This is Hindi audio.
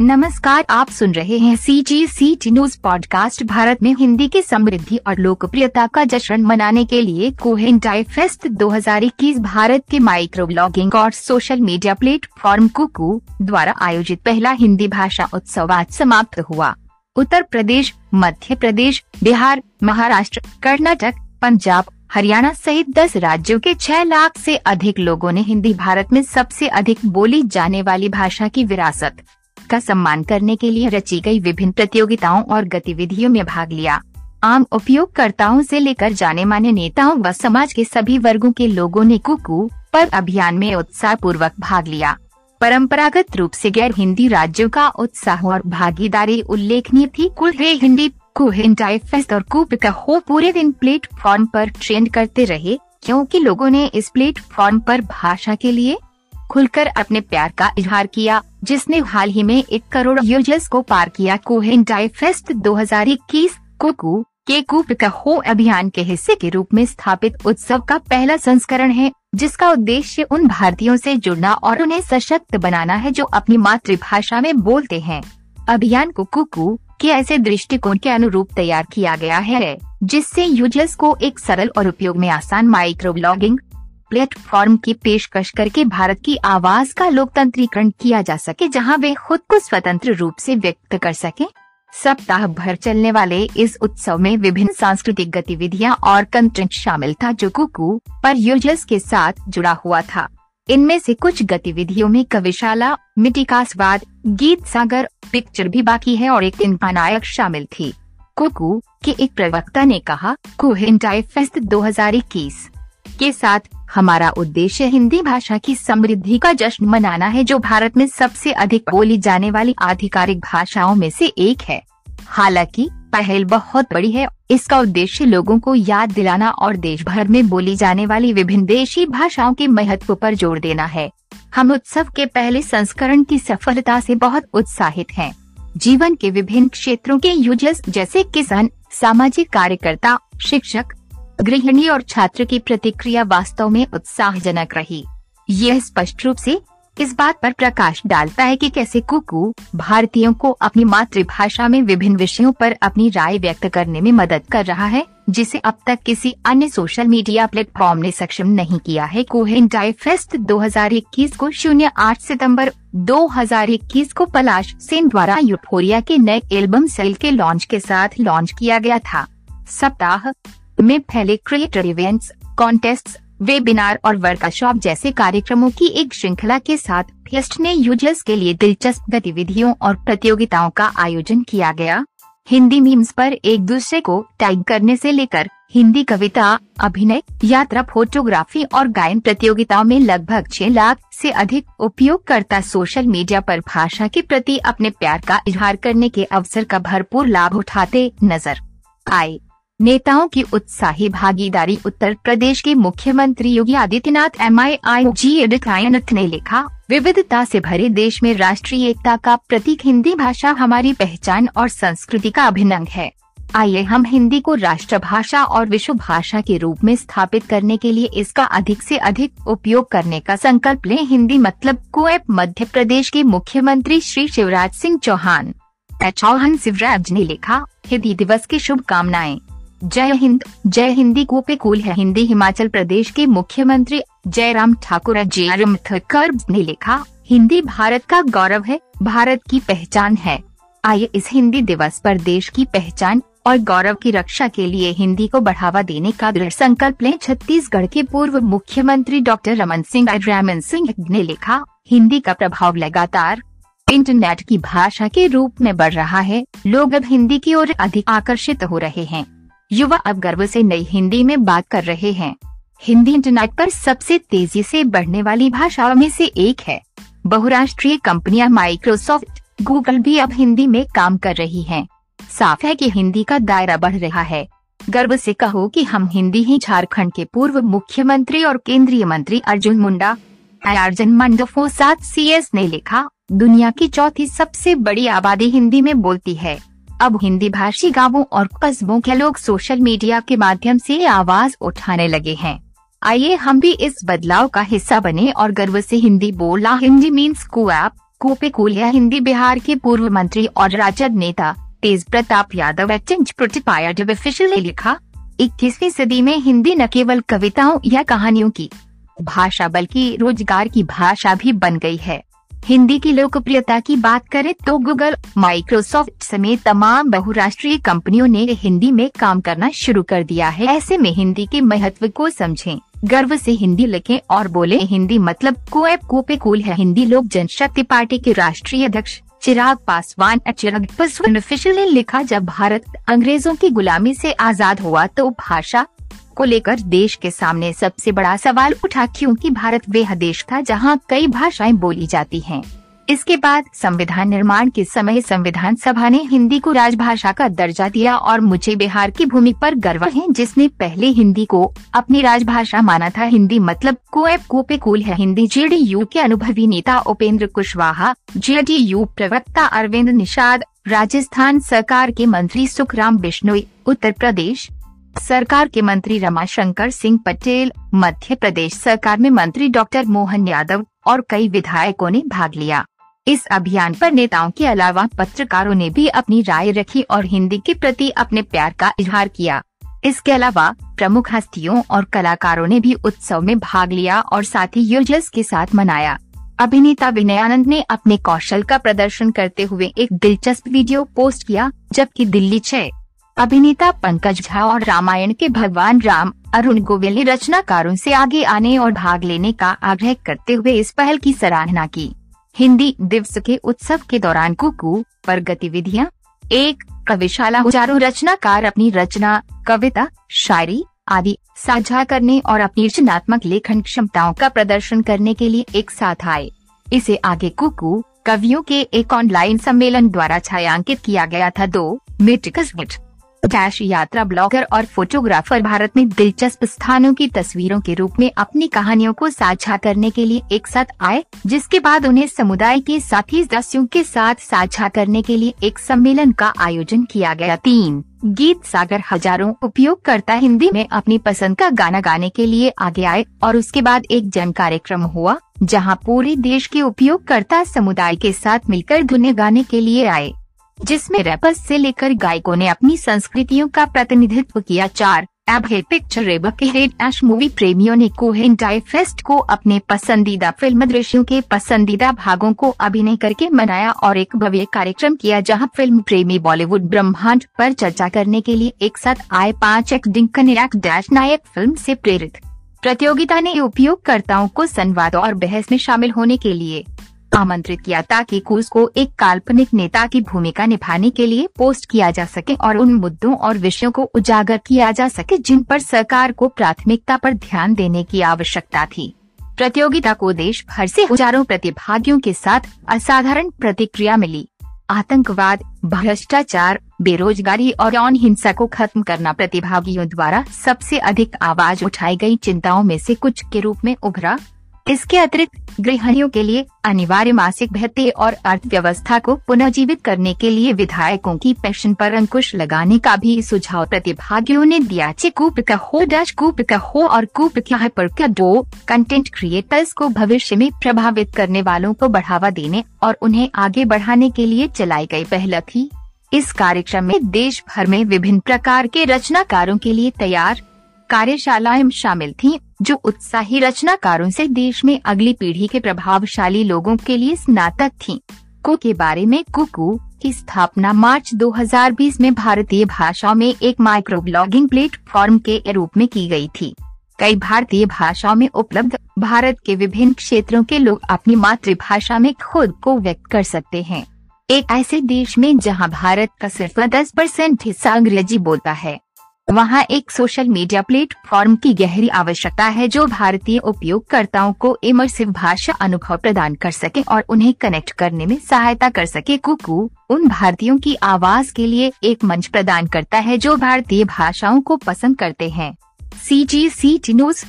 नमस्कार, आप सुन रहे हैं C G C T news podcast Bharat में हिंदी की समृद्धि और लोकप्रियता का जश्न मनाने के लिए कोहेंटाई फेस्ट 2021 भारत के माइक्रो ब्लॉगिंग और सोशल मीडिया प्लेटफॉर्म कुकू द्वारा आयोजित पहला हिंदी भाषा उत्सव आज समाप्त हुआ। उत्तर प्रदेश, मध्य प्रदेश, बिहार, महाराष्ट्र, कर्नाटक, पंजाब, हरियाणा सहित 10 राज्यों के 6 लाख से अधिक लोगों ने हिंदी भारत में सबसे अधिक बोली जाने वाली भाषा की विरासत का सम्मान करने के लिए रची गई विभिन्न प्रतियोगिताओं और गतिविधियों में भाग लिया। आम उपयोगकर्ताओं से लेकर जाने माने नेताओं व समाज के सभी वर्गों के लोगों ने कुकू पर अभियान में उत्साह पूर्वक भाग लिया। परंपरागत रूप से गैर हिंदी राज्यों का उत्साह और भागीदारी उल्लेखनीय थी। कुल हिंदी कुहिंटाई और कूप हो पूरे दिन प्लेटफॉर्म पर ट्रेंड करते रहे, क्योंकि लोगों ने इस प्लेटफॉर्म पर भाषा के लिए खुलकर अपने प्यार का इजहार किया, जिसने हाल ही में एक करोड़ यूज़र्स को पार किया। कोहेंटाई फेस्ट 2021 कुकू के कूप अभियान के हिस्से के रूप में स्थापित उत्सव का पहला संस्करण है, जिसका उद्देश्य उन भारतीयों से जुड़ना और उन्हें सशक्त बनाना है जो अपनी मातृभाषा में बोलते हैं। अभियान को कुकू के ऐसे दृष्टिकोण के अनुरूप तैयार किया गया है, जिससे यूज़र्स को एक सरल और उपयोग में आसान माइक्रो ब्लॉगिंग प्लेटफॉर्म की पेशकश करके भारत की आवाज़ का लोकतंत्रीकरण किया जा सके, जहाँ वे खुद को स्वतंत्र रूप से व्यक्त कर सके। सप्ताह भर चलने वाले इस उत्सव में विभिन्न सांस्कृतिक गतिविधियाँ और कंटेंट शामिल था, जो कुकू पर यूज़र्स के साथ जुड़ा हुआ था। इनमें से कुछ गतिविधियों में कविशाला मिट्टी का स्वाद गीत सागर पिक्चर भी बाकी है और एक नायक शामिल थी। कुकू के एक प्रवक्ता ने कहा कुहिंटाई फेस्ट 2021 के साथ हमारा उद्देश्य हिंदी भाषा की समृद्धि का जश्न मनाना है, जो भारत में सबसे अधिक बोली जाने वाली आधिकारिक भाषाओं में से एक है। हालाँकि, पहल बहुत बड़ी है। इसका उद्देश्य लोगों को याद दिलाना और देश भर में बोली जाने वाली विभिन्न देशी भाषाओं के महत्व पर ज़ोर देना है। हम उत्सव के पहले संस्करण की सफलता से बहुत उत्साहित हैं। जीवन के विभिन्न क्षेत्रों के यूज़र्स जैसे किसान, सामाजिक कार्यकर्ता, शिक्षक गृहिणी और छात्र की प्रतिक्रिया वास्तव में उत्साहजनक रही। यह स्पष्ट रूप से इस बात पर प्रकाश डालता है कि कैसे कुकू भारतीयों को अपनी मातृभाषा में विभिन्न विषयों पर अपनी राय व्यक्त करने में मदद कर रहा है, जिसे अब तक किसी अन्य सोशल मीडिया प्लेटफॉर्म ने सक्षम नहीं किया है। कोहेंटाई फेस्ट 2021 को शून्य आठ सितंबर 2021 को पलाश सेन द्वारा यूफोरिया के नए एल्बम सेल के लॉन्च के साथ लॉन्च किया गया था। सप्ताह में फैले क्रिएटर इवेंट्स कॉन्टेस्ट वेबिनार और वर्कशॉप जैसे कार्यक्रमों की एक श्रृंखला के साथ फेस्ट ने यूज़र्स के लिए दिलचस्प गतिविधियों और प्रतियोगिताओं का आयोजन किया गया। हिंदी मीम्स पर एक दूसरे को टैग करने से लेकर हिंदी कविता, अभिनय, यात्रा फोटोग्राफी और गायन प्रतियोगिताओं में लगभग छह लाख से अधिक उपयोगकर्ता सोशल मीडिया पर भाषा के प्रति अपने प्यार का इजहार करने के अवसर का भरपूर लाभ उठाते नज़र आए। नेताओं की उत्साही भागीदारी उत्तर प्रदेश के मुख्यमंत्री योगी आदित्यनाथ एम आई आई जी ने लिखा, विविधता से भरे देश में राष्ट्रीय एकता का प्रतीक हिंदी भाषा हमारी पहचान और संस्कृति का अभिनंग है। आइए हम हिंदी को राष्ट्रभाषा और विश्व भाषा के रूप में स्थापित करने के लिए इसका अधिक से अधिक उपयोग करने का संकल्प लें। हिंदी मतलब कोएप मध्य प्रदेश के मुख्यमंत्री श्री शिवराज सिंह चौहान चौहान शिवराज ने लिखा, हिंदी दिवस की शुभकामनाएँ। जय हिंद, जय हिंदी को पे कूल है। हिंदी हिमाचल प्रदेश के मुख्यमंत्री जयराम ठाकुर जयराम थकर ने लिखा, हिंदी भारत का गौरव है, भारत की पहचान है। आइए इस हिंदी दिवस पर देश की पहचान और गौरव की रक्षा के लिए हिंदी को बढ़ावा देने का दृढ़ संकल्प लें। छत्तीसगढ़ के पूर्व मुख्यमंत्री डॉक्टर रमन सिंह रमन सिंह ने लिखा, हिंदी का प्रभाव लगातार इंटरनेट की भाषा के रूप में बढ़ रहा है। लोग अब हिंदी की ओर अधिक आकर्षित हो रहे हैं। युवा अब गर्व से नई हिंदी में बात कर रहे हैं। हिंदी इंटरनेट पर सबसे तेज़ी से बढ़ने वाली भाषाओं में से एक है। बहुराष्ट्रीय कंपनियाँ माइक्रोसॉफ्ट, गूगल भी अब हिंदी में काम कर रही हैं। साफ़ है कि हिंदी का दायरा बढ़ रहा है। गर्व से कहो कि हम हिंदी ही झारखंड के पूर्व मुख्यमंत्री और केंद्रीय मंत्री अर्जुन मुंडा, अर्जुन मंडफो सात सी ने लिखा, दुनिया की चौथी सबसे बड़ी आबादी हिंदी में बोलती है। अब हिंदी भाषी गाँवों और कस्बों के लोग सोशल मीडिया के माध्यम से आवाज़ उठाने लगे हैं। आइए हम भी इस बदलाव का हिस्सा बने और गर्व से हिंदी बोला। हिंदी मीन्स को ऐप। कोपे कोलिया हिंदी बिहार के पूर्व मंत्री और राजद नेता तेज प्रताप यादव एक्टिंग प्रोटिपायर ऑफिशियल लिखा, इक्कीसवीं सदी में हिंदी न केवल कविताओं या कहानियों की भाषा बल्कि रोज़गार की भाषा भी बन गई है। हिंदी की लोकप्रियता की बात करें तो गूगल माइक्रोसॉफ्ट समेत तमाम बहुराष्ट्रीय कंपनियों ने हिंदी में काम करना शुरू कर दिया है। ऐसे में हिंदी के महत्व को समझें। गर्व से हिंदी लिखें और बोले, हिंदी मतलब कोएप कोपे कूल है। हिंदी लोक जनशक्ति पार्टी के राष्ट्रीय अध्यक्ष चिराग पासवान चिराग पासवान ऑफिशियल ने लिखा, जब भारत अंग्रेज़ों की गुलामी से आज़ाद हुआ तो भाषा को लेकर देश के सामने सबसे बड़ा सवाल उठा क्योंकि भारत वह देश था जहाँ कई भाषाएँ बोली जाती हैं। इसके बाद संविधान निर्माण के समय संविधान सभा ने हिंदी को राजभाषा का दर्जा दिया और मुझे बिहार की भूमि पर गर्व है जिसने पहले हिंदी को अपनी राजभाषा माना था हिंदी मतलब कोएप कोपे कूल है हिंदी जेडीयू के अनुभवी नेता उपेंद्र कुशवाहा, जेडीयू प्रवक्ता अरविंद निषाद, राजस्थान सरकार के मंत्री सुखराम बिश्नोई, उत्तर प्रदेश सरकार के मंत्री रमाशंकर सिंह पटेल, मध्य प्रदेश सरकार में मंत्री डॉक्टर मोहन यादव और कई विधायकों ने भाग लिया। इस अभियान पर नेताओं के अलावा पत्रकारों ने भी अपनी राय रखी और हिंदी के प्रति अपने प्यार का इजहार किया। इसके अलावा प्रमुख हस्तियों और कलाकारों ने भी उत्सव में भाग लिया और साथ ही यूज़र्स के साथ मनाया। अभिनेता विनयानंद ने अपने कौशल का प्रदर्शन करते हुए एक दिलचस्प वीडियो पोस्ट किया, जबकि दिल्ली छह अभिनेता पंकज झा और रामायण के भगवान राम अरुण गोविल ने रचनाकारों से आगे आने और भाग लेने का आग्रह करते हुए इस पहल की सराहना की। हिंदी दिवस के उत्सव के दौरान कुकू पर गतिविधियाँ, एक कविशाला चारों रचनाकार अपनी रचना, कविता, शायरी आदि साझा करने और अपनी रचनात्मक लेखन क्षमताओं का प्रदर्शन करने के लिए एक साथ आए। इसे आगे कुकू कवियों के एक ऑनलाइन सम्मेलन द्वारा छायांकित किया गया था दो मिट्रिकस मिट। डैश यात्रा ब्लॉगर और फोटोग्राफर भारत में दिलचस्प स्थानों की तस्वीरों के रूप में अपनी कहानियों को साझा करने के लिए एक साथ आए, जिसके बाद उन्हें समुदाय के साथी सदस्यों के साथ साझा करने के लिए एक सम्मेलन का आयोजन किया गया। तीन, गीत सागर हज़ारों उपयोगकर्ता हिंदी में अपनी पसंद का गाना गाने के लिए आगे आए और उसके बाद एक जन कार्यक्रम हुआ, जहाँ पूरे देश के उपयोगकर्ता समुदाय के साथ मिलकर धुने गाने के लिए आए। जिसमें रैपर्स से लेकर गायकों ने अपनी संस्कृतियों का प्रतिनिधित्व किया। चार अब है पिक्चर रेबक के हेड एश मूवी प्रेमियों ने कोहेन फेस्ट को अपने पसंदीदा फ़िल्म दृश्यों के पसंदीदा भागों को अभिनय करके मनाया और एक भव्य कार्यक्रम किया, जहाँ फ़िल्म प्रेमी बॉलीवुड ब्रह्मांड पर चर्चा करने के लिए एक साथ आए पाँच acting connect dash Nayak film से प्रेरित। प्रतियोगिता ने उपयोगकर्ताओं को संवाद और बहस में शामिल होने के लिए आमंत्रित किया ताकि कूस को एक काल्पनिक नेता की भूमिका निभाने के लिए पोस्ट किया जा सके और उन मुद्दों और विषयों को उजागर किया जा सके जिन पर सरकार को प्राथमिकता पर ध्यान देने की आवश्यकता थी। प्रतियोगिता को देश भर से हज़ारों प्रतिभागियों के साथ असाधारण प्रतिक्रिया मिली। आतंकवाद, भ्रष्टाचार, बेरोजगारी और यौन हिंसा को खत्म करना प्रतिभागियों द्वारा सबसे अधिक आवाज़ उठाई गई चिंताओं में से कुछ के रूप में उभरा। इसके अतिरिक्त, गृहिणियों के लिए अनिवार्य मासिक भत्ते और अर्थव्यवस्था को पुनर्जीवित करने के लिए विधायकों की पेंशन पर अंकुश लगाने का भी सुझाव प्रतिभागियों ने दिया। कूप हो डच कूप हो और कूप क्या पर डो कंटेंट क्रिएटर्स को भविष्य में प्रभावित करने वालों को बढ़ावा देने और उन्हें आगे बढ़ाने के लिए चलाई गई पहल थी। इस कार्यक्रम में देश भर में विभिन्न प्रकार के रचनाकारों के लिए तैयार कार्यशालाएँ शामिल थीं, जो उत्साही रचनाकारों से देश में अगली पीढ़ी के प्रभावशाली लोगों के लिए स्नातक थीं। को के बारे में कुकू की स्थापना मार्च 2020 में भारतीय भाषाओं में एक माइक्रो ब्लॉगिंग प्लेटफॉर्म के रूप में की गई थी। कई भारतीय भाषाओं में उपलब्ध भारत के विभिन्न क्षेत्रों के लोग अपनी मातृभाषा में खुद को व्यक्त कर सकते हैं। एक ऐसे देश में जहाँ भारत का सिर्फ़ दस परसेंट हिस्सा अंग्रेज़ी बोलता है। वहाँ एक सोशल मीडिया प्लेटफॉर्म की गहरी आवश्यकता है जो भारतीय उपयोगकर्ताओं को इमर्सिव भाषा अनुभव प्रदान कर सके और उन्हें कनेक्ट करने में सहायता कर सके। कुकू, उन भारतीयों की आवाज़ के लिए एक मंच प्रदान करता है जो भारतीय भाषाओं को पसंद करते हैं। C G C T news